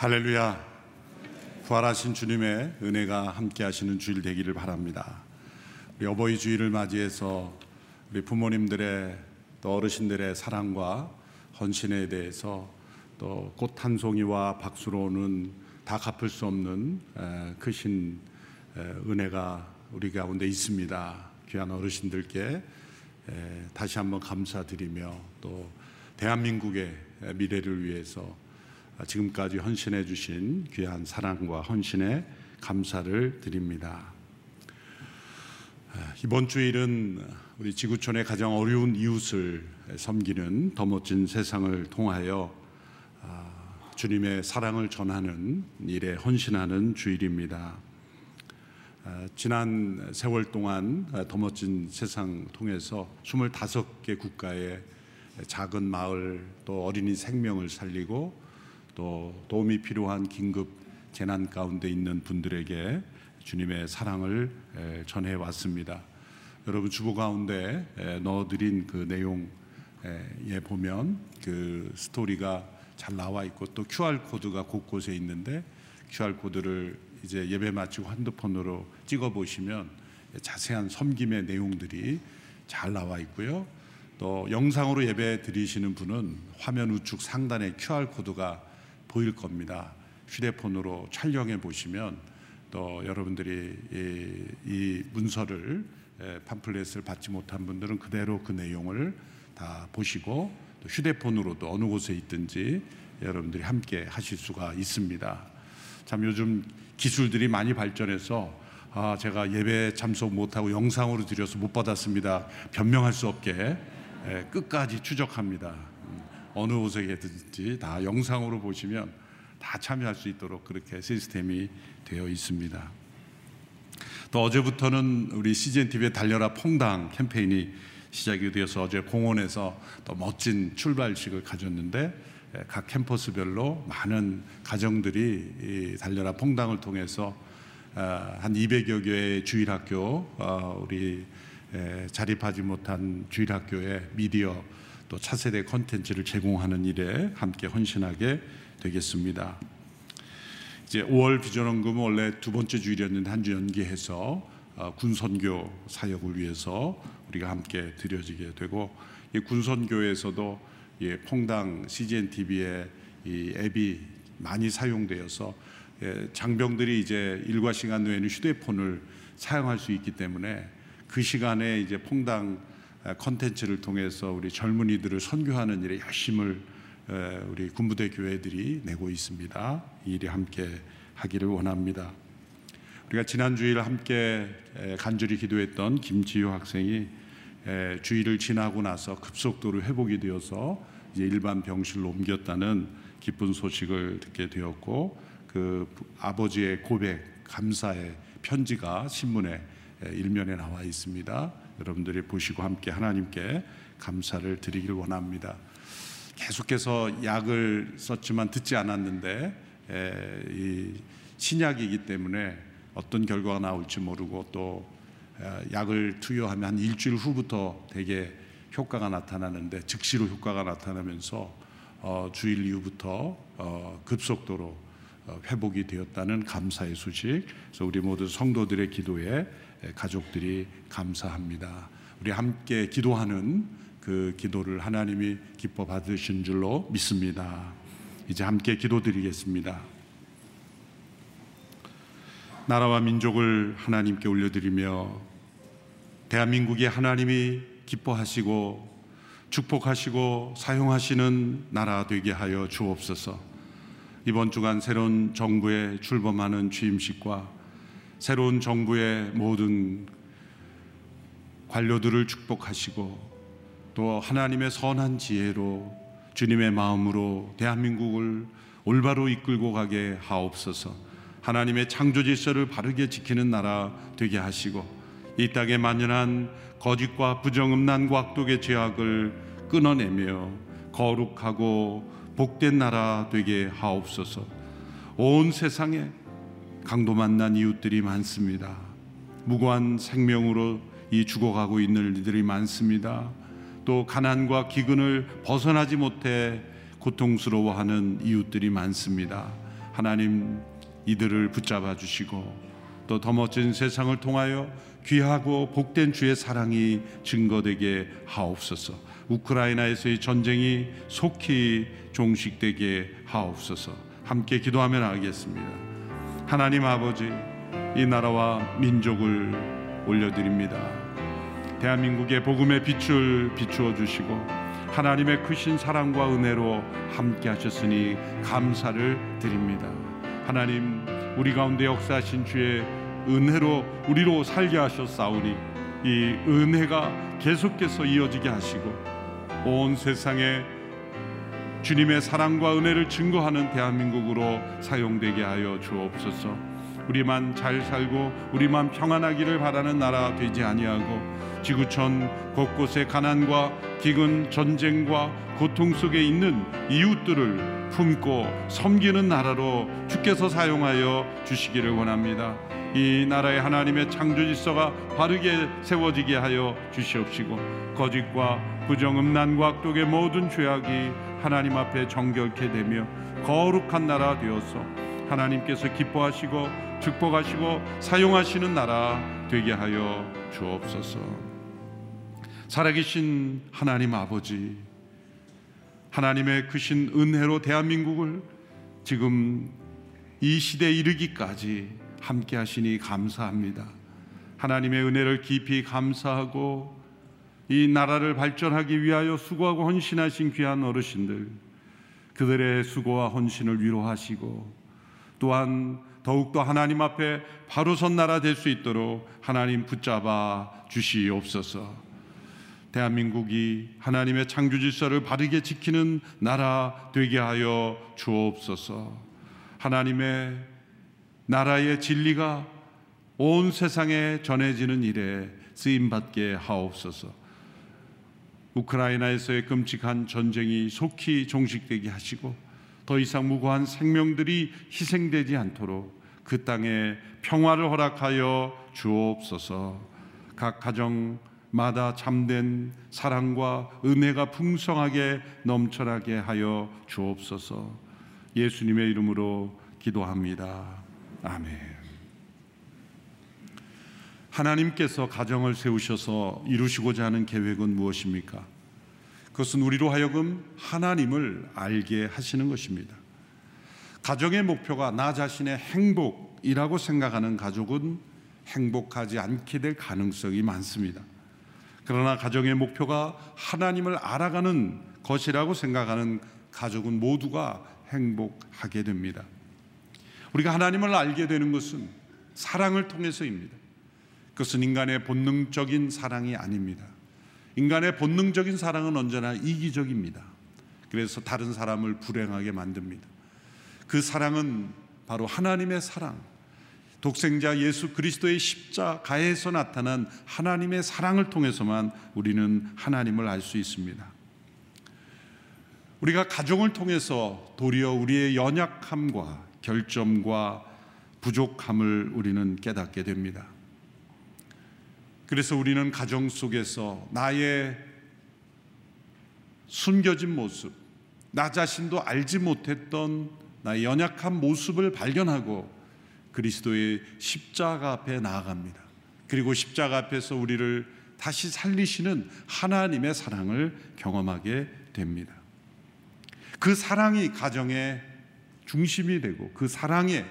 할렐루야. 부활하신 주님의 은혜가 함께 하시는 주일 되기를 바랍니다. 우리 어버이 주일을 맞이해서 우리 부모님들의 또 어르신들의 사랑과 헌신에 대해서 또 꽃 한 송이와 박수로는 다 갚을 수 없는 크신 은혜가 우리 가운데 있습니다. 귀한 어르신들께 다시 한번 감사드리며 또 대한민국의 미래를 위해서 지금까지 헌신해 주신 귀한 사랑과 헌신에 감사를 드립니다. 이번 주일은 우리 지구촌의 가장 어려운 이웃을 섬기는 더 멋진 세상을 통하여 아, 주님의 사랑을 전하는 일에 헌신하는 주일입니다. 아, 지난 세월 동안 더 멋진 세상 통해서 25개 국가의 작은 마을 또 어린이 생명을 살리고 또 도움이 필요한 긴급 재난 가운데 있는 분들에게 주님의 사랑을 전해 왔습니다. 여러분 주보 가운데 넣어드린 그 내용에 보면 그 스토리가 잘 나와 있고 또 QR 코드가 곳곳에 있는데 QR 코드를 이제 예배 마치고 핸드폰으로 찍어 보시면 자세한 섬김의 내용들이 잘 나와 있고요. 또 영상으로 예배 드리시는 분은 화면 우측 상단에 QR 코드가 보일 겁니다. 휴대폰으로 촬영해 보시면 또 여러분들이 이, 이 문서를 팜플렛을 받지 못한 분들은 그대로 그 내용을 다 보시고 또 휴대폰으로도 어느 곳에 있든지 여러분들이 함께 하실 수가 있습니다. 참 요즘 기술들이 많이 발전해서 아 제가 예배 참석 못하고 영상으로 드려서 못 받았습니다. 변명할 수 없게 끝까지 추적합니다. 어느 곳에든지 다 영상으로 보시면 다 참여할 수 있도록 그렇게 시스템이 되어 있습니다. 또 어제부터는 우리 CGN TV의 달려라 퐁당 캠페인이 시작이 되어서 어제 공원에서 또 멋진 출발식을 가졌는데 각 캠퍼스별로 많은 가정들이 달려라 퐁당을 통해서 아, 한 200여 개의 주일학교 어, 우리 자립하지 못한 주일학교의 미디어 또 차세대 컨텐츠를 제공하는 일에 함께 헌신하게 되겠습니다. 이제 5월 비전원금은 원래 두 번째 주일이었는데 한 주 연기해서 어, 군선교 사역을 위해서 우리가 함께 드려지게 되고 이 군선교에서도 예, 퐁당 CGN TV의 이 앱이 많이 사용되어서 예, 장병들이 이제 일과 시간 외에는 휴대폰을 사용할 수 있기 때문에 그 시간에 이제 퐁당 컨텐츠를 통해서 우리 젊은이들을 선교하는 일에 열심을 우리 군부대 교회들이 내고 있습니다. 이 일이 함께 하기를 원합니다. 우리가 지난 주일 함께 간절히 기도했던 김지효 학생이 주일을 지나고 나서 급속도로 회복이 되어서 이제 일반 병실로 옮겼다는 기쁜 소식을 듣게 되었고 그 아버지의 고백 감사의 편지가 신문에 일면에 나와 있습니다. 여러분들이 보시고 함께 하나님께 감사를 드리길 원합니다. 계속해서 약을 썼지만 듣지 않았는데 에, 이 신약이기 때문에 어떤 결과가 나올지 모르고 또 약을 투여하면 한 일주일 후부터 되게 효과가 나타나는데 즉시로 효과가 나타나면서 어, 주일 이후부터 어, 급속도로 어, 회복이 되었다는 감사의 소식. 그래서 우리 모두 성도들의 기도에 가족들이 감사합니다. 우리 함께 기도하는 그 기도를 하나님이 기뻐 받으신 줄로 믿습니다. 이제 함께 기도드리겠습니다. 나라와 민족을 하나님께 올려드리며 대한민국이 하나님이 기뻐하시고 축복하시고 사용하시는 나라 되게 하여 주옵소서. 이번 주간 새로운 정부에 출범하는 취임식과 새로운 정부의 모든 관료들을 축복하시고 또 하나님의 선한 지혜로 주님의 마음으로 대한민국을 올바로 이끌고 가게 하옵소서. 하나님의 창조 질서를 바르게 지키는 나라 되게 하시고 이 땅에 만연한 거짓과 부정음란과 악독의 죄악을 끊어내며 거룩하고 복된 나라 되게 하옵소서. 온 세상에 강도 만난 이웃들이 많습니다. 무고한 생명으로 이 죽어가고 있는 이들이 많습니다. 또 가난과 기근을 벗어나지 못해 고통스러워하는 이웃들이 많습니다. 하나님 이들을 붙잡아 주시고 또 더 멋진 세상을 통하여 귀하고 복된 주의 사랑이 증거되게 하옵소서. 우크라이나에서의 전쟁이 속히 종식되게 하옵소서. 함께 기도하며 나가겠습니다. 하나님 아버지, 이 나라와 민족을 올려드립니다. 대한민국의 복음의 빛을 비추어 주시고 하나님의 크신 사랑과 은혜로 함께 하셨으니 감사를 드립니다. 하나님, 우리 가운데 역사하신 주의 은혜로 우리로 살게 하셨사오니 이 은혜가 계속해서 이어지게 하시고 온 세상에 주님의 사랑과 은혜를 증거하는 대한민국으로 사용되게 하여 주옵소서. 우리만 잘 살고 우리만 평안하기를 바라는 나라 되지 아니하고 지구촌 곳곳에 가난과 기근 전쟁과 고통 속에 있는 이웃들을 품고 섬기는 나라로 주께서 사용하여 주시기를 원합니다. 이 나라의 하나님의 창조 질서가 바르게 세워지게 하여 주시옵시고 거짓과 부정 음란과 악독의 모든 죄악이 하나님 앞에 정결케 되며 거룩한 나라 되어서 하나님께서 기뻐하시고 축복하시고 사용하시는 나라 되게 하여 주옵소서. 살아계신 하나님 아버지 하나님의 크신 은혜로 대한민국을 지금 이 시대에 이르기까지 함께 하시니 감사합니다. 하나님의 은혜를 깊이 감사하고 이 나라를 발전하기 위하여 수고하고 헌신하신 귀한 어르신들 그들의 수고와 헌신을 위로하시고 또한 더욱더 하나님 앞에 바로 선 나라 될 수 있도록 하나님 붙잡아 주시옵소서. 대한민국이 하나님의 창조 질서를 바르게 지키는 나라 되게 하여 주옵소서. 하나님의 나라의 진리가 온 세상에 전해지는 일에 쓰임 받게 하옵소서. 우크라이나에서의 끔찍한 전쟁이 속히 종식되게 하시고 더 이상 무고한 생명들이 희생되지 않도록 그 땅에 평화를 허락하여 주옵소서. 각 가정마다 참된 사랑과 은혜가 풍성하게 넘쳐나게 하여 주옵소서. 예수님의 이름으로 기도합니다. 아멘. 하나님께서 가정을 세우셔서 이루시고자 하는 계획은 무엇입니까? 그것은 우리로 하여금 하나님을 알게 하시는 것입니다. 가정의 목표가 나 자신의 행복이라고 생각하는 가족은 행복하지 않게 될 가능성이 많습니다. 그러나 가정의 목표가 하나님을 알아가는 것이라고 생각하는 가족은 모두가 행복하게 됩니다. 우리가 하나님을 알게 되는 것은 사랑을 통해서입니다. 그것은 인간의 본능적인 사랑이 아닙니다. 인간의 본능적인 사랑은 언제나 이기적입니다. 그래서 다른 사람을 불행하게 만듭니다. 그 사랑은 바로 하나님의 사랑, 독생자 예수 그리스도의 십자가에서 나타난 하나님의 사랑을 통해서만 우리는 하나님을 알 수 있습니다. 우리가 가정을 통해서 도리어 우리의 연약함과 결점과 부족함을 우리는 깨닫게 됩니다. 그래서 우리는 가정 속에서 나의 숨겨진 모습, 나 자신도 알지 못했던 나의 연약한 모습을 발견하고 그리스도의 십자가 앞에 나아갑니다. 그리고 십자가 앞에서 우리를 다시 살리시는 하나님의 사랑을 경험하게 됩니다. 그 사랑이 가정의 중심이 되고 그 사랑에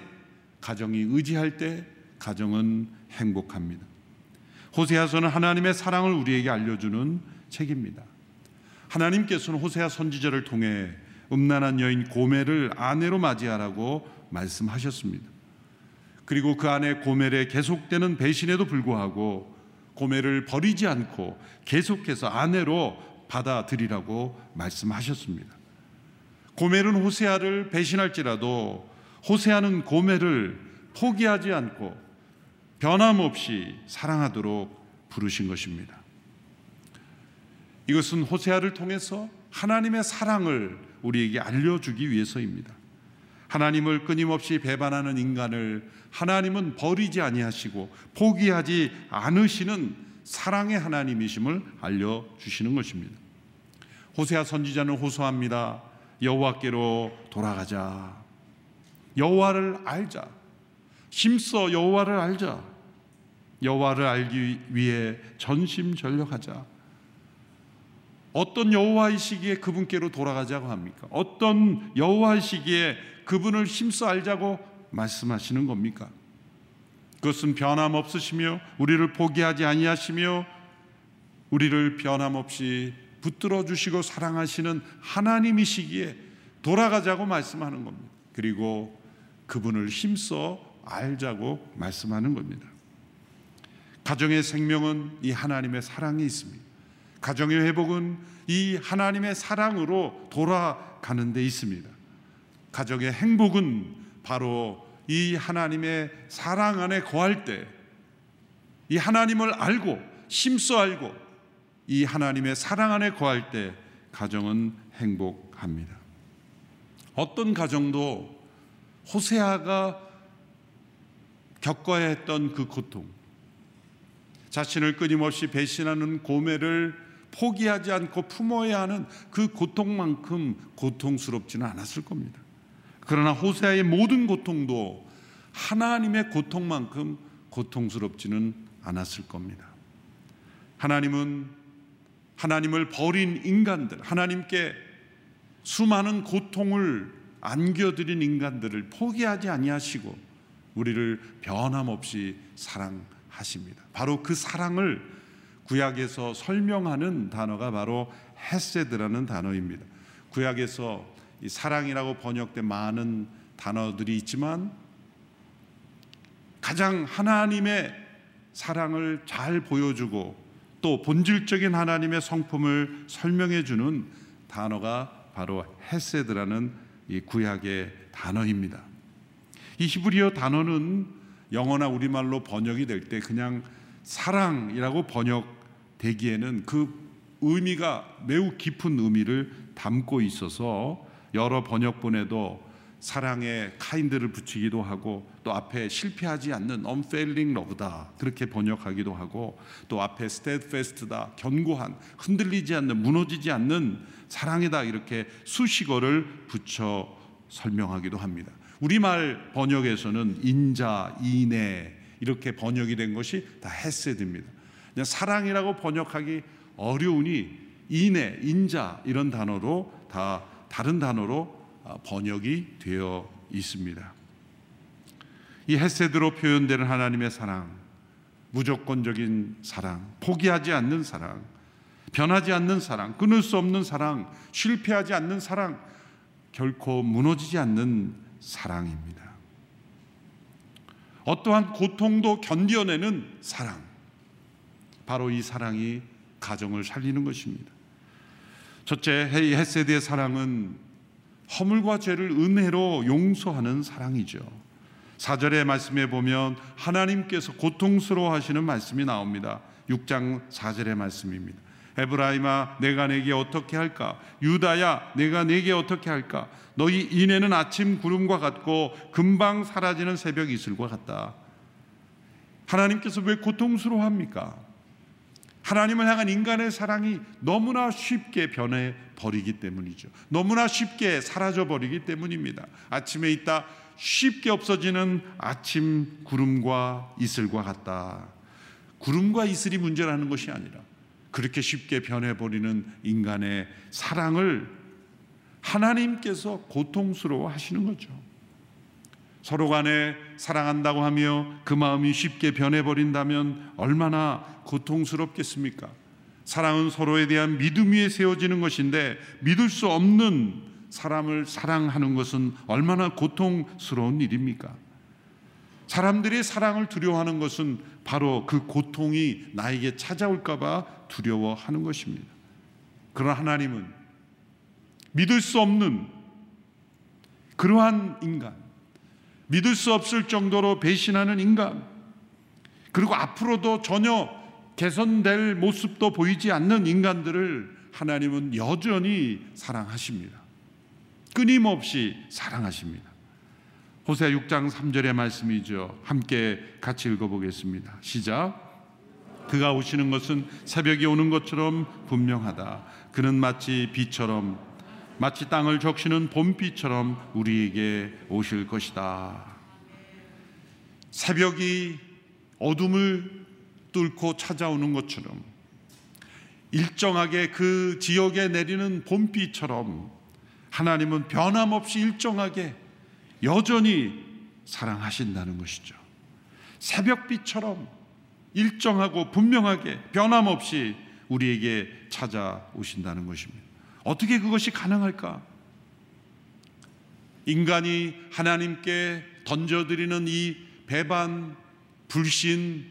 가정이 의지할 때 가정은 행복합니다. 호세아서는 하나님의 사랑을 우리에게 알려주는 책입니다. 하나님께서는 호세아 선지자를 통해 음란한 여인 고멜을 아내로 맞이하라고 말씀하셨습니다. 그리고 그 안에 고멜의 계속되는 배신에도 불구하고 고멜을 버리지 않고 계속해서 아내로 받아들이라고 말씀하셨습니다. 고멜은 호세아를 배신할지라도 호세아는 고멜을 포기하지 않고 변함없이 사랑하도록 부르신 것입니다. 이것은 호세아를 통해서 하나님의 사랑을 우리에게 알려주기 위해서입니다. 하나님을 끊임없이 배반하는 인간을 하나님은 버리지 아니하시고 포기하지 않으시는 사랑의 하나님이심을 알려 주시는 것입니다. 호세아 선지자는 호소합니다. 여호와께로 돌아가자. 여호와를 알자. 힘써 여호와를 알자. 여호와를 알기 위해 전심전력하자. 어떤 여호와이시기에 그분께로 돌아가자고 합니까? 어떤 여호와이시기에 그분을 힘써 알자고 말씀하시는 겁니까? 그것은 변함없으시며 우리를 포기하지 아니하시며 우리를 변함없이 붙들어 주시고 사랑하시는 하나님이시기에 돌아가자고 말씀하는 겁니다. 그리고 그분을 힘써 알자고 말씀하는 겁니다. 가정의 생명은 이 하나님의 사랑이 있습니다. 가정의 회복은 이 하나님의 사랑으로 돌아가는 데 있습니다. 가정의 행복은 바로 이 하나님의 사랑 안에 거할 때 이 하나님을 알고 심써 알고 이 하나님의 사랑 안에 거할 때 가정은 행복합니다. 어떤 가정도 호세아가 겪어야 했던 그 고통, 자신을 끊임없이 배신하는 고매를 포기하지 않고 품어야 하는 그 고통만큼 고통스럽지는 않았을 겁니다. 그러나 호세아의 모든 고통도 하나님의 고통만큼 고통스럽지는 않았을 겁니다. 하나님은 하나님을 버린 인간들, 하나님께 수많은 고통을 안겨드린 인간들을 포기하지 아니하시고 우리를 변함없이 사랑하십니다. 바로 그 사랑을 구약에서 설명하는 단어가 바로 헤세드라는 단어입니다. 구약에서 이 사랑이라고 번역된 많은 단어들이 있지만 가장 하나님의 사랑을 잘 보여주고 또 본질적인 하나님의 성품을 설명해 주는 단어가 바로 헤세드라는 이 구약의 단어입니다. 이 히브리어 단어는 영어나 우리말로 번역이 될 때 그냥 사랑이라고 번역되기에는 그 의미가 매우 깊은 의미를 담고 있어서 여러 번역본에도 사랑의 카인드를 붙이기도 하고 또 앞에 실패하지 않는 unfailing love다 그렇게 번역하기도 하고 또 앞에 steadfast다 견고한 흔들리지 않는 무너지지 않는 사랑이다 이렇게 수식어를 붙여 설명하기도 합니다. 우리말 번역에서는 인자, 인애 이렇게 번역이 된 것이 다 헤세드입니다. 그냥 사랑이라고 번역하기 어려우니 인애, 인자 이런 단어로 다 다른 단어로 번역이 되어 있습니다. 이 헤세드로 표현되는 하나님의 사랑, 무조건적인 사랑, 포기하지 않는 사랑, 변하지 않는 사랑, 끊을 수 없는 사랑, 실패하지 않는 사랑, 결코 무너지지 않는 사랑입니다. 어떠한 고통도 견뎌내는 사랑. 바로 이 사랑이 가정을 살리는 것입니다. 첫째, 헤세드의 사랑은 허물과 죄를 은혜로 용서하는 사랑이죠. 4절의 말씀에 보면 하나님께서 고통스러워 하시는 말씀이 나옵니다. 6장 4절의 말씀입니다. 에브라임아 내가 내게 어떻게 할까? 유다야 내가 내게 어떻게 할까? 너희 인해는 아침 구름과 같고 금방 사라지는 새벽 이슬과 같다. 하나님께서 왜 고통스러워합니까? 하나님을 향한 인간의 사랑이 너무나 쉽게 변해 버리기 때문이죠. 너무나 쉽게 사라져 버리기 때문입니다. 아침에 있다 쉽게 없어지는 아침 구름과 이슬과 같다. 구름과 이슬이 문제라는 것이 아니라 그렇게 쉽게 변해버리는 인간의 사랑을 하나님께서 고통스러워 하시는 거죠. 서로 간에 사랑한다고 하며 그 마음이 쉽게 변해버린다면 얼마나 고통스럽겠습니까? 사랑은 서로에 대한 믿음 위에 세워지는 것인데 믿을 수 없는 사람을 사랑하는 것은 얼마나 고통스러운 일입니까? 사람들이 사랑을 두려워하는 것은 바로 그 고통이 나에게 찾아올까봐 두려워하는 것입니다. 그러나 하나님은 믿을 수 없는 그러한 인간, 믿을 수 없을 정도로 배신하는 인간, 그리고 앞으로도 전혀 개선될 모습도 보이지 않는 인간들을 하나님은 여전히 사랑하십니다. 끊임없이 사랑하십니다. 호세 6장 3절의 말씀이죠. 함께 같이 읽어보겠습니다. 시작. 그가 오시는 것은 새벽이 오는 것처럼 분명하다. 그는 마치 비처럼 마치 땅을 적시는 봄비처럼 우리에게 오실 것이다. 새벽이 어둠을 뚫고 찾아오는 것처럼 일정하게 그 지역에 내리는 봄비처럼 하나님은 변함없이 일정하게 여전히 사랑하신다는 것이죠. 새벽비처럼 일정하고 분명하게 변함없이 우리에게 찾아오신다는 것입니다. 어떻게 그것이 가능할까? 인간이 하나님께 던져드리는 이 배반, 불신,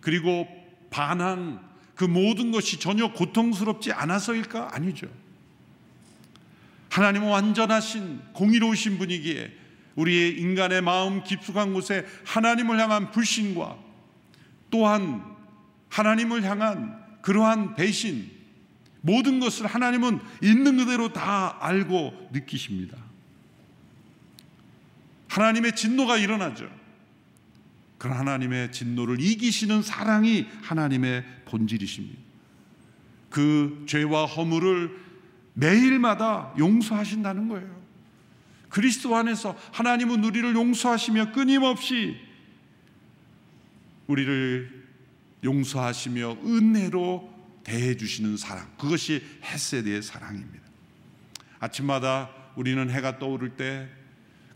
그리고 반항, 그 모든 것이 전혀 고통스럽지 않아서일까? 아니죠. 하나님은 완전하신 공의로우신 분이기에 우리의 인간의 마음 깊숙한 곳에 하나님을 향한 불신과 또한 하나님을 향한 그러한 배신 모든 것을 하나님은 있는 그대로 다 알고 느끼십니다. 하나님의 진노가 일어나죠. 그런 하나님의 진노를 이기시는 사랑이 하나님의 본질이십니다. 그 죄와 허물을 매일마다 용서하신다는 거예요. 그리스도 안에서 하나님은 우리를 용서하시며 끊임없이 우리를 용서하시며 은혜로 대해 주시는 사랑. 그것이 햇세드의 사랑입니다. 아침마다 우리는 해가 떠오를 때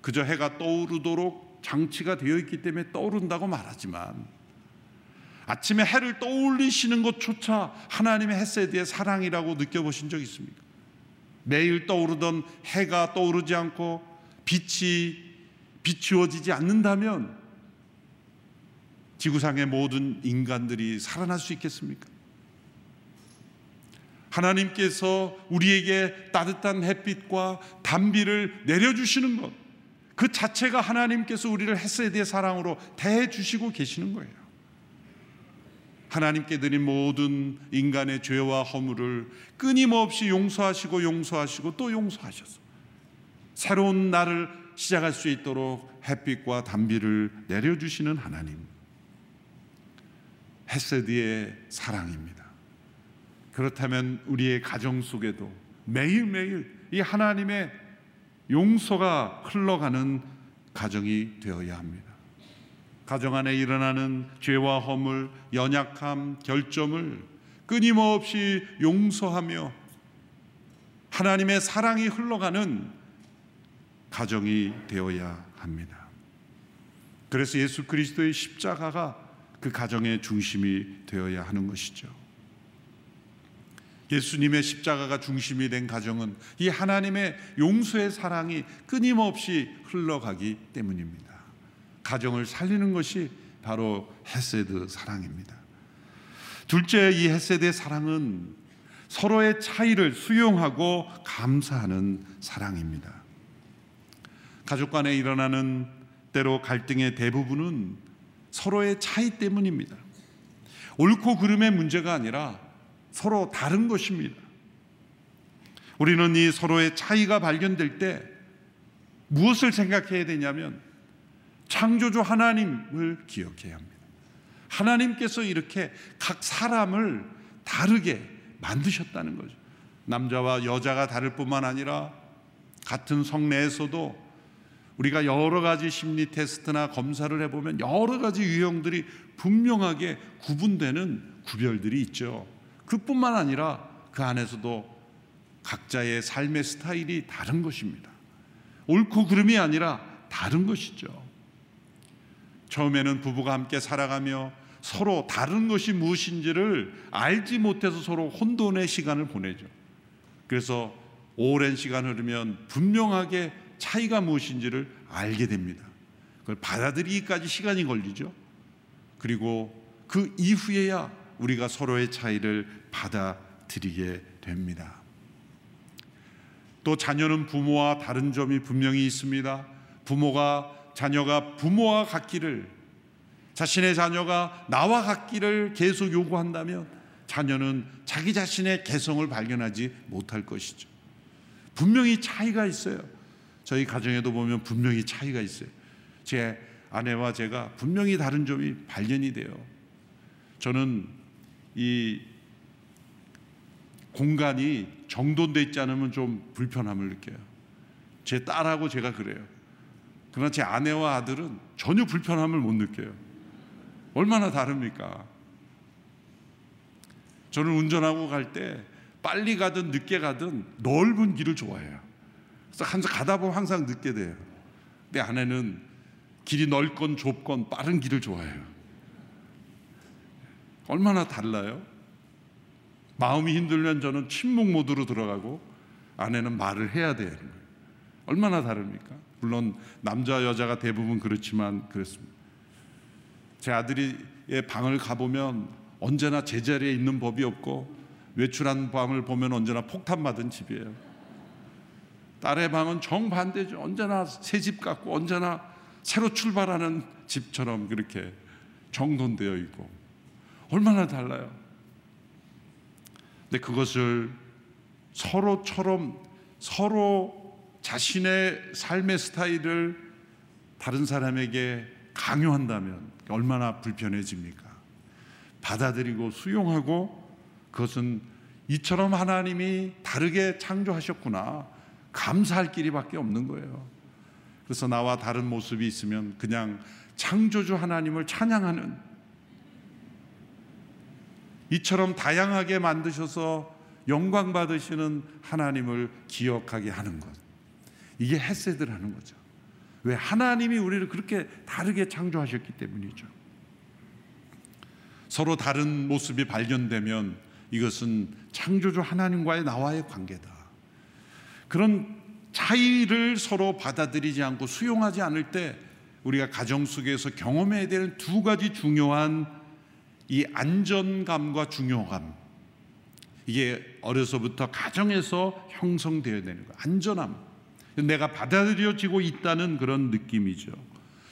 그저 해가 떠오르도록 장치가 되어 있기 때문에 떠오른다고 말하지만 아침에 해를 떠올리시는 것조차 하나님의 햇세드의 사랑이라고 느껴보신 적 있습니까? 매일 떠오르던 해가 떠오르지 않고 빛이 비추어지지 않는다면 지구상의 모든 인간들이 살아날 수 있겠습니까? 하나님께서 우리에게 따뜻한 햇빛과 단비를 내려주시는 것, 그 자체가 하나님께서 우리를 햇세드의 사랑으로 대해 주시고 계시는 거예요. 하나님께 드린 모든 인간의 죄와 허물을 끊임없이 용서하시고 용서하시고 또 용서하셔서 새로운 날을 시작할 수 있도록 햇빛과 단비를 내려주시는 하나님. 햇세드의 사랑입니다. 그렇다면 우리의 가정 속에도 매일매일 이 하나님의 용서가 흘러가는 가정이 되어야 합니다. 가정 안에 일어나는 죄와 허물, 연약함, 결점을 끊임없이 용서하며 하나님의 사랑이 흘러가는 가정이 되어야 합니다. 그래서 예수 그리스도의 십자가가 그 가정의 중심이 되어야 하는 것이죠. 예수님의 십자가가 중심이 된 가정은 이 하나님의 용서의 사랑이 끊임없이 흘러가기 때문입니다. 가정을 살리는 것이 바로 헤세드 사랑입니다. 둘째, 이 헤세드의 사랑은 서로의 차이를 수용하고 감사하는 사랑입니다. 가족 간에 일어나는 때로 갈등의 대부분은 서로의 차이 때문입니다. 옳고 그름의 문제가 아니라 서로 다른 것입니다. 우리는 이 서로의 차이가 발견될 때 무엇을 생각해야 되냐면 창조주 하나님을 기억해야 합니다. 하나님께서 이렇게 각 사람을 다르게 만드셨다는 거죠. 남자와 여자가 다를 뿐만 아니라 같은 성 내에서도 우리가 여러 가지 심리 테스트나 검사를 해보면 여러 가지 유형들이 분명하게 구분되는 구별들이 있죠. 그뿐만 아니라 그 안에서도 각자의 삶의 스타일이 다른 것입니다. 옳고 그름이 아니라 다른 것이죠. 처음에는 부부가 함께 살아가며 서로 다른 것이 무엇인지를 알지 못해서 서로 혼돈의 시간을 보내죠. 그래서 오랜 시간 흐르면 분명하게 차이가 무엇인지를 알게 됩니다. 그걸 받아들이기까지 시간이 걸리죠. 그리고 그 이후에야 우리가 서로의 차이를 받아들이게 됩니다. 또 자녀는 부모와 다른 점이 분명히 있습니다. 부모가 자녀가 부모와 같기를 자신의 자녀가 나와 같기를 계속 요구한다면 자녀는 자기 자신의 개성을 발견하지 못할 것이죠. 분명히 차이가 있어요. 저희 가정에도 보면 분명히 차이가 있어요. 제 아내와 제가 분명히 다른 점이 발견이 돼요. 저는 이 공간이 정돈돼 있지 않으면 좀 불편함을 느껴요. 제 딸하고 제가 그래요. 그러나 제 아내와 아들은 전혀 불편함을 못 느껴요. 얼마나 다릅니까? 저는 운전하고 갈 때 빨리 가든 늦게 가든 넓은 길을 좋아해요. 그래서 항상 가다 보면 항상 늦게 돼요. 내 아내는 길이 넓건 좁건 빠른 길을 좋아해요. 얼마나 달라요? 마음이 힘들면 저는 침묵 모드로 들어가고 아내는 말을 해야 되는 거예요. 얼마나 다릅니까? 물론 남자 여자가 대부분 그렇지만 그렇습니다. 제 아들이 방을 가보면 언제나 제자리에 있는 법이 없고 외출한 방을 보면 언제나 폭탄 맞은 집이에요. 딸의 방은 정반대죠. 언제나 새 집 같고 언제나 새로 출발하는 집처럼 그렇게 정돈되어 있고 얼마나 달라요. 근데 그것을 서로처럼 서로 자신의 삶의 스타일을 다른 사람에게 강요한다면 얼마나 불편해집니까? 받아들이고 수용하고 그것은 이처럼 하나님이 다르게 창조하셨구나. 감사할 길이밖에 없는 거예요. 그래서 나와 다른 모습이 있으면 그냥 창조주 하나님을 찬양하는 이처럼 다양하게 만드셔서 영광 받으시는 하나님을 기억하게 하는 것. 이게 헤세드를 하는 거죠. 왜 하나님이 우리를 그렇게 다르게 창조하셨기 때문이죠. 서로 다른 모습이 발견되면 이것은 창조주 하나님과의 나와의 관계다. 그런 차이를 서로 받아들이지 않고 수용하지 않을 때 우리가 가정 속에서 경험해야 되는 두 가지 중요한 이 안전감과 중요감 이게 어려서부터 가정에서 형성되어야 되는 거예요. 안전함. 내가 받아들여지고 있다는 그런 느낌이죠.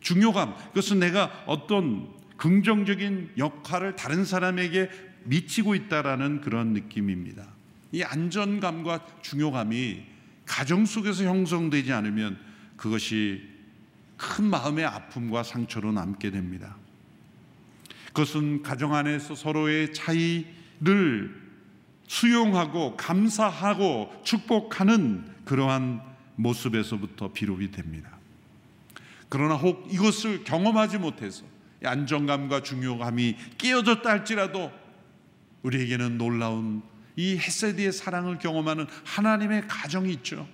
중요감. 그것은 내가 어떤 긍정적인 역할을 다른 사람에게 미치고 있다라는 그런 느낌입니다. 이 안전감과 중요감이 가정 속에서 형성되지 않으면 그것이 큰 마음의 아픔과 상처로 남게 됩니다. 그것은 가정 안에서 서로의 차이를 수용하고 감사하고 축복하는 그러한 모습에서부터 비롯이 됩니다. 그러나 혹 이것을 경험하지 못해서 안정감과 중요감이 끼어졌다 할지라도 우리에게는 놀라운 이 헤세드의 사랑을 경험하는 하나님의 가정이 있죠.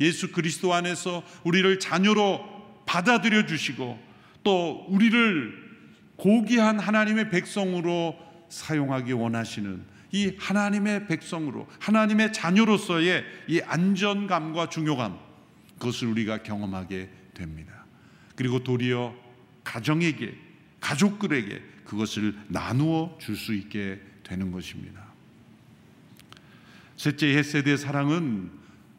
예수 그리스도 안에서 우리를 자녀로 받아들여 주시고 또 우리를 고귀한 하나님의 백성으로 사용하기 원하시는 이 하나님의 백성으로 하나님의 자녀로서의 이 안전감과 중요감 그것을 우리가 경험하게 됩니다. 그리고 도리어 가정에게 가족들에게 그것을 나누어 줄 수 있게 되는 것입니다. 셋째 헤세드의 사랑은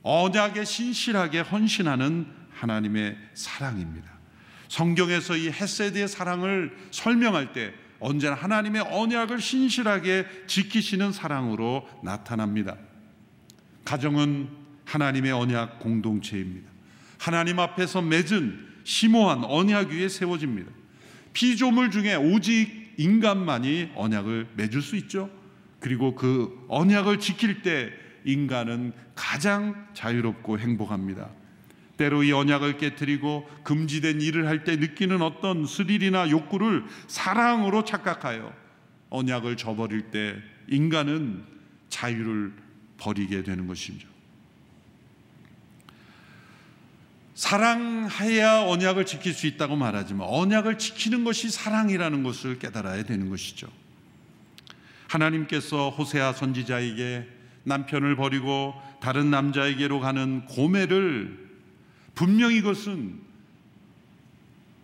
언약에 신실하게 헌신하는 하나님의 사랑입니다. 성경에서 이 헤세드의 사랑을 설명할 때 언제나 하나님의 언약을 신실하게 지키시는 사랑으로 나타납니다. 가정은 하나님의 언약 공동체입니다. 하나님 앞에서 맺은 심오한 언약 위에 세워집니다. 피조물 중에 오직 인간만이 언약을 맺을 수 있죠. 그리고 그 언약을 지킬 때 인간은 가장 자유롭고 행복합니다. 때로 이 언약을 깨뜨리고 금지된 일을 할 때 느끼는 어떤 스릴이나 욕구를 사랑으로 착각하여 언약을 저버릴 때 인간은 자유를 버리게 되는 것이죠. 사랑해야 언약을 지킬 수 있다고 말하지만 언약을 지키는 것이 사랑이라는 것을 깨달아야 되는 것이죠. 하나님께서 호세아 선지자에게 남편을 버리고 다른 남자에게로 가는 고매를 분명히 이것은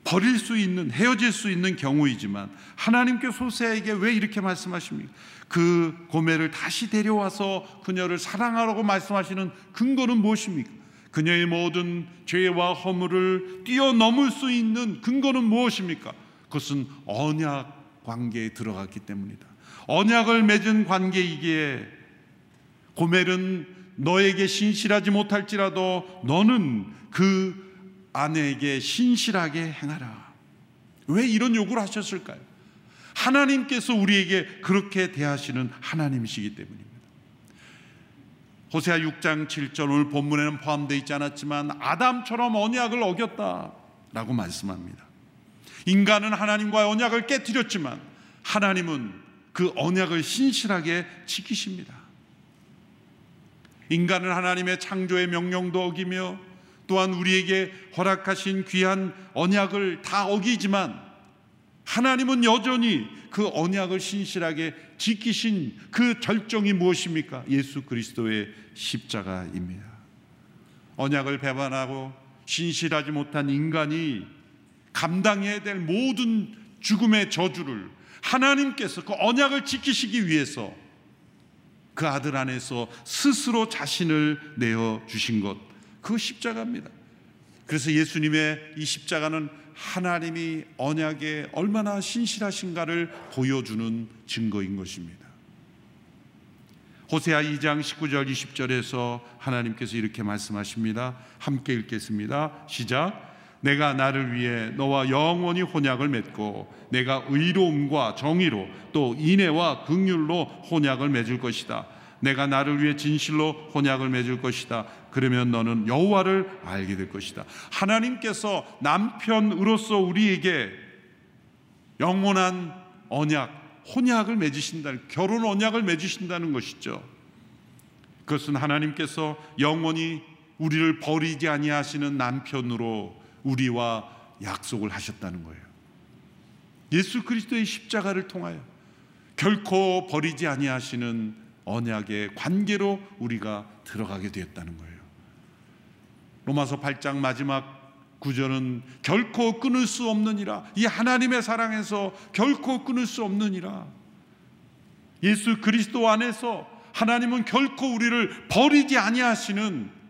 버릴 수 있는 헤어질 수 있는 경우이지만 하나님께 소세에게 왜 이렇게 말씀하십니까? 그 고매를 다시 데려와서 그녀를 사랑하라고 말씀하시는 근거는 무엇입니까? 그녀의 모든 죄와 허물을 뛰어넘을 수 있는 근거는 무엇입니까? 그것은 언약 관계에 들어갔기 때문이다. 언약을 맺은 관계이기에 고멜은 너에게 신실하지 못할지라도 너는 그 아내에게 신실하게 행하라. 왜 이런 요구를 하셨을까요? 하나님께서 우리에게 그렇게 대하시는 하나님이시기 때문입니다. 호세아 6장 7절 오늘 본문에는 포함되어 있지 않았지만 아담처럼 언약을 어겼다라고 말씀합니다. 인간은 하나님과의 언약을 깨뜨렸지만 하나님은 그 언약을 신실하게 지키십니다. 인간은 하나님의 창조의 명령도 어기며 또한 우리에게 허락하신 귀한 언약을 다 어기지만 하나님은 여전히 그 언약을 신실하게 지키신 그 절정이 무엇입니까? 예수 그리스도의 십자가입니다. 언약을 배반하고 신실하지 못한 인간이 감당해야 될 모든 죽음의 저주를 하나님께서 그 언약을 지키시기 위해서 그 아들 안에서 스스로 자신을 내어 주신 것, 그 십자가입니다. 그래서 예수님의 이 십자가는 하나님이 언약에 얼마나 신실하신가를 보여주는 증거인 것입니다. 호세아 2장 19절 20절에서 하나님께서 이렇게 말씀하십니다. 함께 읽겠습니다. 시작. 내가 나를 위해 너와 영원히 혼약을 맺고 내가 의로움과 정의로 또 인애와 긍휼로 혼약을 맺을 것이다. 내가 나를 위해 진실로 혼약을 맺을 것이다. 그러면 너는 여호와를 알게 될 것이다. 하나님께서 남편으로서 우리에게 영원한 언약, 혼약을 맺으신다는 결혼 언약을 맺으신다는 것이죠. 그것은 하나님께서 영원히 우리를 버리지 아니하시는 남편으로 우리와 약속을 하셨다는 거예요. 예수 그리스도의 십자가를 통하여 결코 버리지 아니하시는 언약의 관계로 우리가 들어가게 되었다는 거예요. 로마서 8장 마지막 구절은 결코 끊을 수 없느니라. 이 하나님의 사랑에서 결코 끊을 수 없느니라. 예수 그리스도 안에서 하나님은 결코 우리를 버리지 아니하시는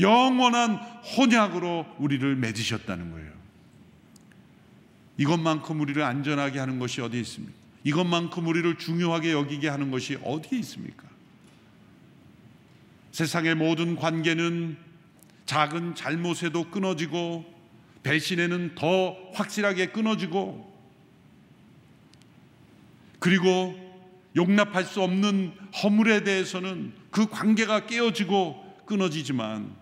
영원한 혼약으로 우리를 맺으셨다는 거예요. 이것만큼 우리를 안전하게 하는 것이 어디 있습니까? 이것만큼 우리를 중요하게 여기게 하는 것이 어디에 있습니까? 세상의 모든 관계는 작은 잘못에도 끊어지고 배신에는 더 확실하게 끊어지고 그리고 용납할 수 없는 허물에 대해서는 그 관계가 깨어지고 끊어지지만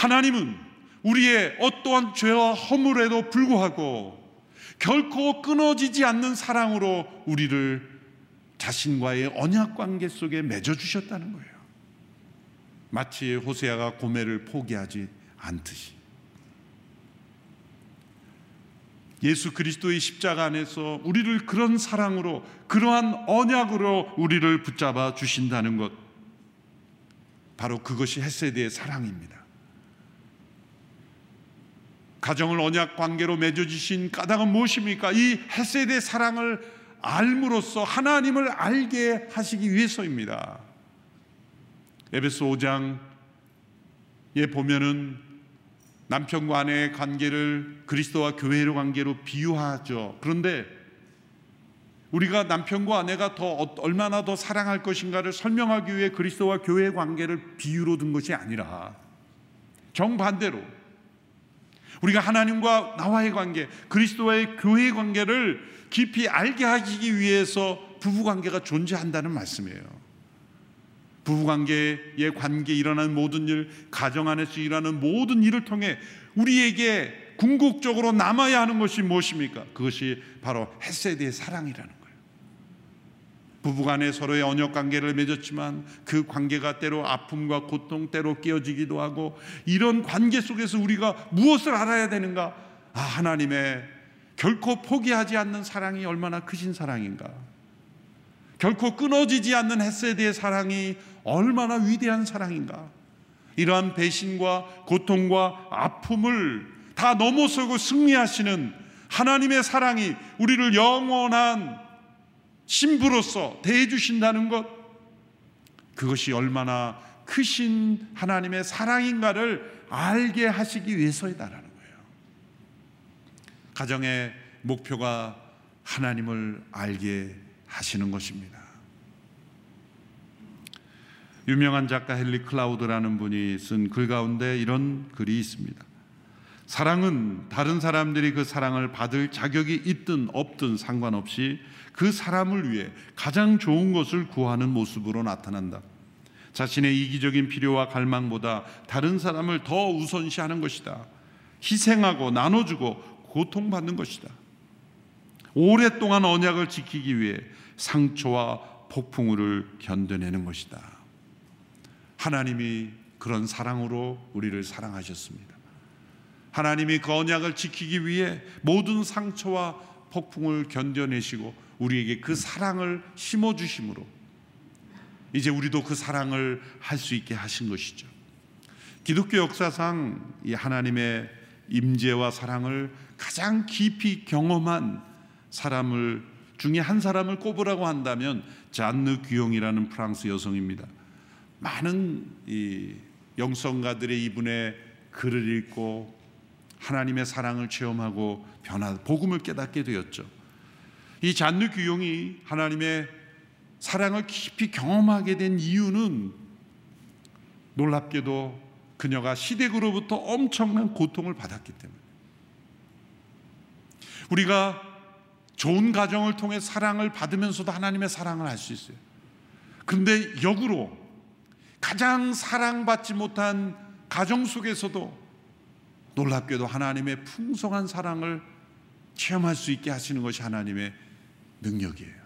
하나님은 우리의 어떠한 죄와 허물에도 불구하고 결코 끊어지지 않는 사랑으로 우리를 자신과의 언약 관계 속에 맺어 주셨다는 거예요. 마치 호세아가 고매를 포기하지 않듯이 예수 그리스도의 십자가 안에서 우리를 그런 사랑으로 그러한 언약으로 우리를 붙잡아 주신다는 것 바로 그것이 헤세드의 사랑입니다. 가정을 언약 관계로 맺어 주신 까닭은 무엇입니까? 이 헤세드의 사랑을 알므로써 하나님을 알게 하시기 위해서입니다. 에베소 5장에 보면은 남편과 아내의 관계를 그리스도와 교회의 관계로 비유하죠. 그런데 우리가 남편과 아내가 더 어, 얼마나 더 사랑할 것인가를 설명하기 위해 그리스도와 교회의 관계를 비유로 든 것이 아니라 정반대로 우리가 하나님과 나와의 관계, 그리스도와의 교회의 관계를 깊이 알게 하기 위해서 부부 관계가 존재한다는 말씀이에요. 부부 관계의 관계 일어나는 모든 일, 가정 안에서 일어나는 모든 일을 통해 우리에게 궁극적으로 남아야 하는 것이 무엇입니까? 그것이 바로 햇세드의 사랑이라는 부부간에 서로의 언약 관계를 맺었지만 그 관계가 때로 아픔과 고통 때로 깨어지기도 하고 이런 관계 속에서 우리가 무엇을 알아야 되는가? 아, 하나님의 결코 포기하지 않는 사랑이 얼마나 크신 사랑인가? 결코 끊어지지 않는 햇세드의 사랑이 얼마나 위대한 사랑인가? 이러한 배신과 고통과 아픔을 다 넘어서고 승리하시는 하나님의 사랑이 우리를 영원한 신부로서 대해 주신다는 것 그것이 얼마나 크신 하나님의 사랑인가를 알게 하시기 위해서이다라는 거예요. 가정의 목표가 하나님을 알게 하시는 것입니다. 유명한 작가 헨리 클라우드라는 분이 쓴 글 가운데 이런 글이 있습니다. 사랑은 다른 사람들이 그 사랑을 받을 자격이 있든 없든 상관없이 그 사람을 위해 가장 좋은 것을 구하는 모습으로 나타난다. 자신의 이기적인 필요와 갈망보다 다른 사람을 더 우선시하는 것이다. 희생하고 나눠주고 고통받는 것이다. 오랫동안 언약을 지키기 위해 상처와 폭풍우를 견뎌내는 것이다. 하나님이 그런 사랑으로 우리를 사랑하셨습니다. 하나님이 그 언약을 지키기 위해 모든 상처와 폭풍을 견뎌내시고 우리에게 그 사랑을 심어 주심으로 이제 우리도 그 사랑을 할 수 있게 하신 것이죠. 기독교 역사상 이 하나님의 임재와 사랑을 가장 깊이 경험한 사람을 중에 한 사람을 꼽으라고 한다면 잔느 귀용이라는 프랑스 여성입니다. 많은 이 영성가들의 이분의 글을 읽고 하나님의 사랑을 체험하고 변화 복음을 깨닫게 되었죠. 이 잔느 귀용이 하나님의 사랑을 깊이 경험하게 된 이유는 놀랍게도 그녀가 시댁으로부터 엄청난 고통을 받았기 때문에 우리가 좋은 가정을 통해 사랑을 받으면서도 하나님의 사랑을 알 수 있어요. 그런데 역으로 가장 사랑받지 못한 가정 속에서도 놀랍게도 하나님의 풍성한 사랑을 체험할 수 있게 하시는 것이 하나님의 능력이에요.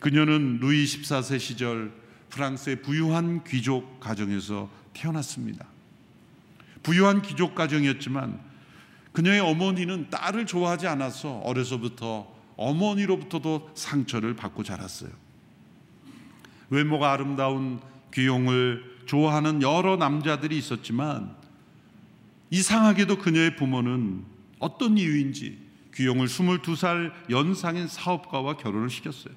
그녀는 루이 14세 시절 프랑스의 부유한 귀족 가정에서 태어났습니다. 부유한 귀족 가정이었지만 그녀의 어머니는 딸을 좋아하지 않아서 어려서부터 어머니로부터도 상처를 받고 자랐어요. 외모가 아름다운 귀용을 좋아하는 여러 남자들이 있었지만 이상하게도 그녀의 부모는 어떤 이유인지 귀용을 22살 연상인 사업가와 결혼을 시켰어요.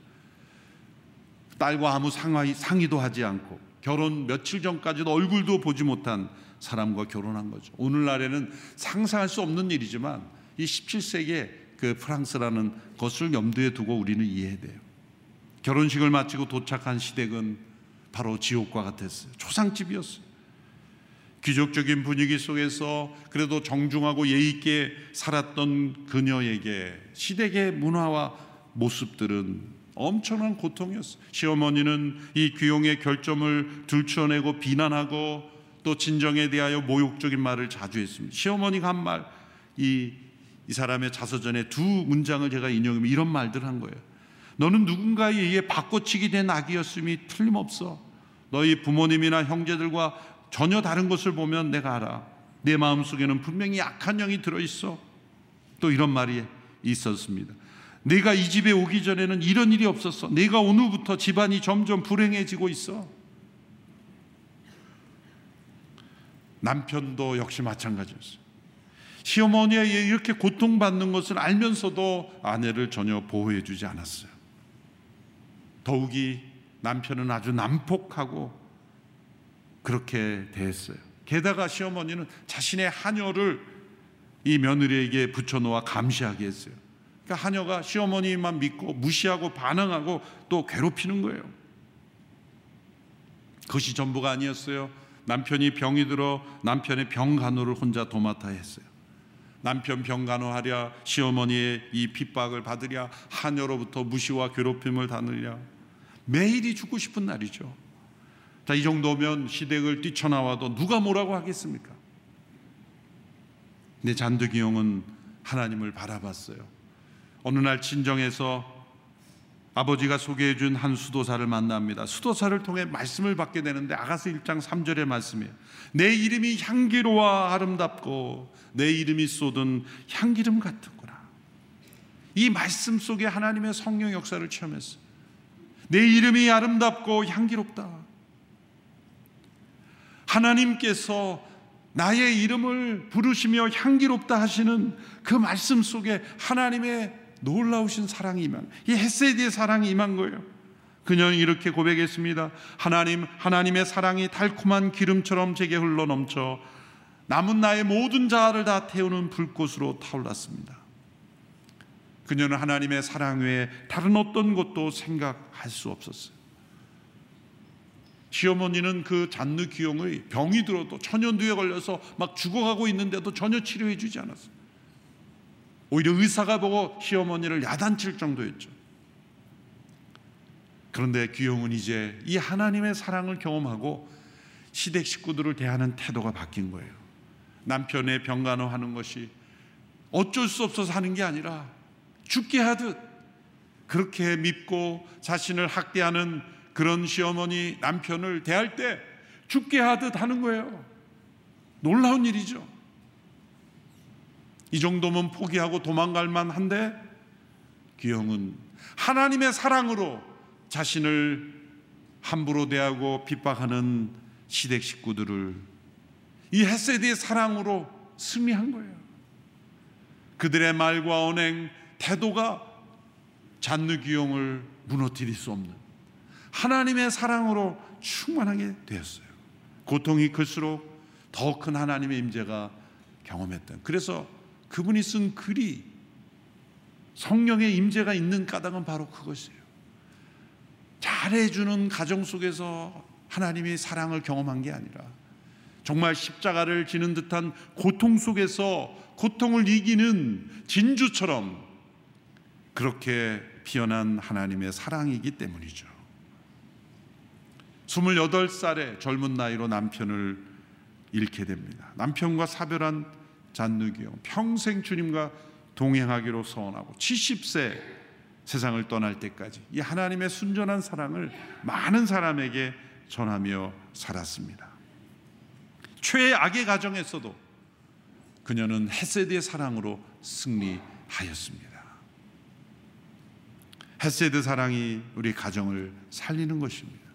딸과 아무 상의, 상의도 하지 않고 결혼 며칠 전까지도 얼굴도 보지 못한 사람과 결혼한 거죠. 오늘날에는 상상할 수 없는 일이지만 이 17세기의 그 프랑스라는 것을 염두에 두고 우리는 이해해야 돼요. 결혼식을 마치고 도착한 시댁은 바로 지옥과 같았어요. 초상집이었어요. 귀족적인 분위기 속에서 그래도 정중하고 예의 있게 살았던 그녀에게 시댁의 문화와 모습들은 엄청난 고통이었어요. 시어머니는 이 귀용의 결점을 들춰내고 비난하고 또 진정에 대하여 모욕적인 말을 자주 했습니다. 시어머니가 한 말, 이, 이 사람의 자서전에 두 문장을 제가 인용하면 이런 말들 한 거예요. 너는 누군가에 의해 바꿔치기 된 아기였음이 틀림없어. 너희 부모님이나 형제들과 전혀 다른 것을 보면 내가 알아. 내 마음 속에는 분명히 악한 영이 들어 있어. 또 이런 말이 있었습니다. 내가 이 집에 오기 전에는 이런 일이 없었어. 내가 오늘부터 집안이 점점 불행해지고 있어. 남편도 역시 마찬가지였어요. 시어머니에 이렇게 고통받는 것을 알면서도 아내를 전혀 보호해주지 않았어요. 더욱이 남편은 아주 난폭하고 그렇게 대했어요. 게다가 시어머니는 자신의 하녀를 이 며느리에게 붙여놓아 감시하게 했어요. 그러니까 하녀가 시어머니만 믿고 무시하고 반항하고 또 괴롭히는 거예요. 그것이 전부가 아니었어요. 남편이 병이 들어 남편의 병 간호를 혼자 도맡아 했어요. 남편 병 간호하랴 시어머니의 이 핍박을 받으랴 하녀로부터 무시와 괴롭힘을 당느랴 매일이 죽고 싶은 날이죠. 자, 이 정도면 시댁을 뛰쳐나와도 누가 뭐라고 하겠습니까? 근데 잔득이 형은 하나님을 바라봤어요. 어느 날 친정에서 아버지가 소개해 준 한 수도사를 만납니다. 수도사를 통해 말씀을 받게 되는데 아가서 1장 3절의 말씀이에요. 내 이름이 향기로와 아름답고 내 이름이 쏟은 향기름 같았구나. 이 말씀 속에 하나님의 성령 역사를 체험했어요. 내 이름이 아름답고 향기롭다. 하나님께서 나의 이름을 부르시며 향기롭다 하시는 그 말씀 속에 하나님의 놀라우신 사랑이 임한 이 헤세디의 사랑이 임한 거예요. 그녀는 이렇게 고백했습니다. 하나님 하나님의 사랑이 달콤한 기름처럼 제게 흘러 넘쳐 남은 나의 모든 자아를 다 태우는 불꽃으로 타올랐습니다. 그녀는 하나님의 사랑 외에 다른 어떤 것도 생각할 수 없었어요. 시어머니는 그 잔느 기용의 병이 들어도 천연두에 걸려서 막 죽어가고 있는데도 전혀 치료해 주지 않았어요. 오히려 의사가 보고 시어머니를 야단칠 정도였죠. 그런데 귀영은 이제 이 하나님의 사랑을 경험하고 시댁 식구들을 대하는 태도가 바뀐 거예요. 남편의 병간호하는 것이 어쩔 수 없어서 하는 게 아니라 죽게 하듯 그렇게 믿고 자신을 학대하는 그런 시어머니 남편을 대할 때 죽게 하듯 하는 거예요. 놀라운 일이죠. 이 정도면 포기하고 도망갈 만한데 기영은 하나님의 사랑으로 자신을 함부로 대하고 핍박하는 시댁 식구들을 이 헤세드의 사랑으로 승리한 거예요. 그들의 말과 언행, 태도가 잔느 기용을 무너뜨릴 수 없는 하나님의 사랑으로 충만하게 되었어요. 고통이 클수록 더 큰 하나님의 임재가 경험했던. 그래서 그분이 쓴 글이 성령의 임재가 있는 까닭은 바로 그것이에요. 잘해주는 가정 속에서 하나님의 사랑을 경험한 게 아니라 정말 십자가를 지는 듯한 고통 속에서 고통을 이기는 진주처럼 그렇게 피어난 하나님의 사랑이기 때문이죠. 28살의 젊은 나이로 남편을 잃게 됩니다. 남편과 사별한 잔누기요. 평생 주님과 동행하기로 서원하고 70세 세상을 떠날 때까지 이 하나님의 순전한 사랑을 많은 사람에게 전하며 살았습니다. 최악의 가정에서도 그녀는 헤세드의 사랑으로 승리하였습니다. 헤세드 사랑이 우리 가정을 살리는 것입니다.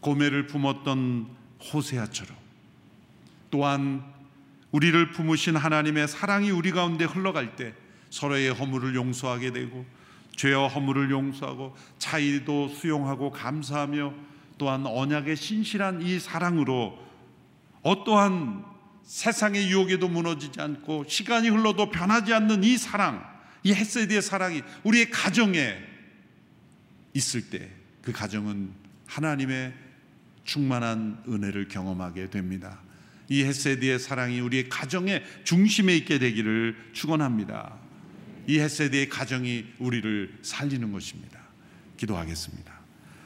고매를 품었던 호세아처럼 또한 우리를 품으신 하나님의 사랑이 우리 가운데 흘러갈 때 서로의 허물을 용서하게 되고 죄와 허물을 용서하고 차이도 수용하고 감사하며 또한 언약의 신실한 이 사랑으로 어떠한 세상의 유혹에도 무너지지 않고 시간이 흘러도 변하지 않는 이 사랑, 이 헤세드의 사랑이 우리의 가정에 있을 때 그 가정은 하나님의 충만한 은혜를 경험하게 됩니다. 이 헤세드의 사랑이 우리의 가정의 중심에 있게 되기를 축원합니다. 이 헤세드의 가정이 우리를 살리는 것입니다. 기도하겠습니다.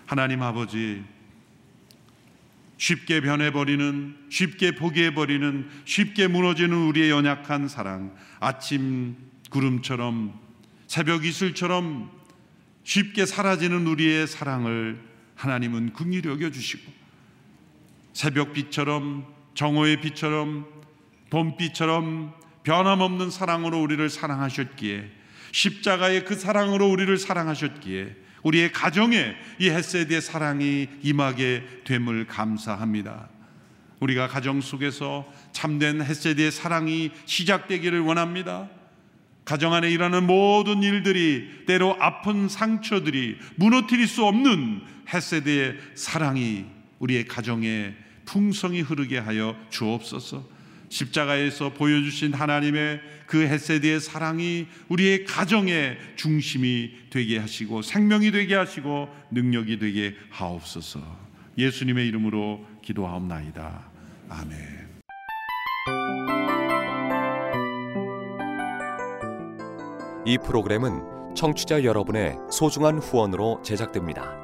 하나님 아버지 쉽게 변해버리는, 쉽게 포기해버리는, 쉽게 무너지는 우리의 연약한 사랑, 아침 구름처럼, 새벽 이슬처럼 쉽게 사라지는 우리의 사랑을 하나님은 긍휼히 여겨주시고, 새벽빛처럼, 정오의 빛처럼, 봄빛처럼 변함없는 사랑으로 우리를 사랑하셨기에, 십자가의 그 사랑으로 우리를 사랑하셨기에, 우리의 가정에 이 헤세드의 사랑이 임하게 됨을 감사합니다. 우리가 가정 속에서 참된 헤세드의 사랑이 시작되기를 원합니다. 가정 안에 일하는 모든 일들이 때로 아픈 상처들이 무너뜨릴 수 없는 헤세드의 사랑이 우리의 가정에 풍성히 흐르게 하여 주옵소서. 십자가에서 보여주신 하나님의 그 헤세드의 사랑이 우리의 가정의 중심이 되게 하시고 생명이 되게 하시고 능력이 되게 하옵소서. 예수님의 이름으로 기도하옵나이다. 아멘. 이 프로그램은 청취자 여러분의 소중한 후원으로 제작됩니다.